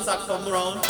the saxophone around.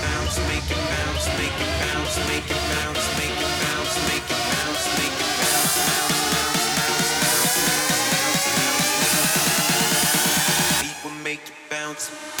bounce.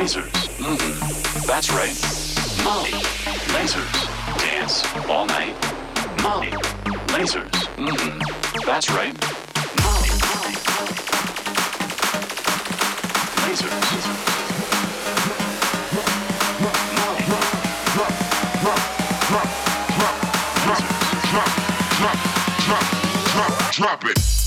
Lasers. Mm-hmm. That's right. Molly. Lasers. Dance all night. Molly. Lasers. Mm-hmm. That's right. Molly. Molly, Lasers. Drop it.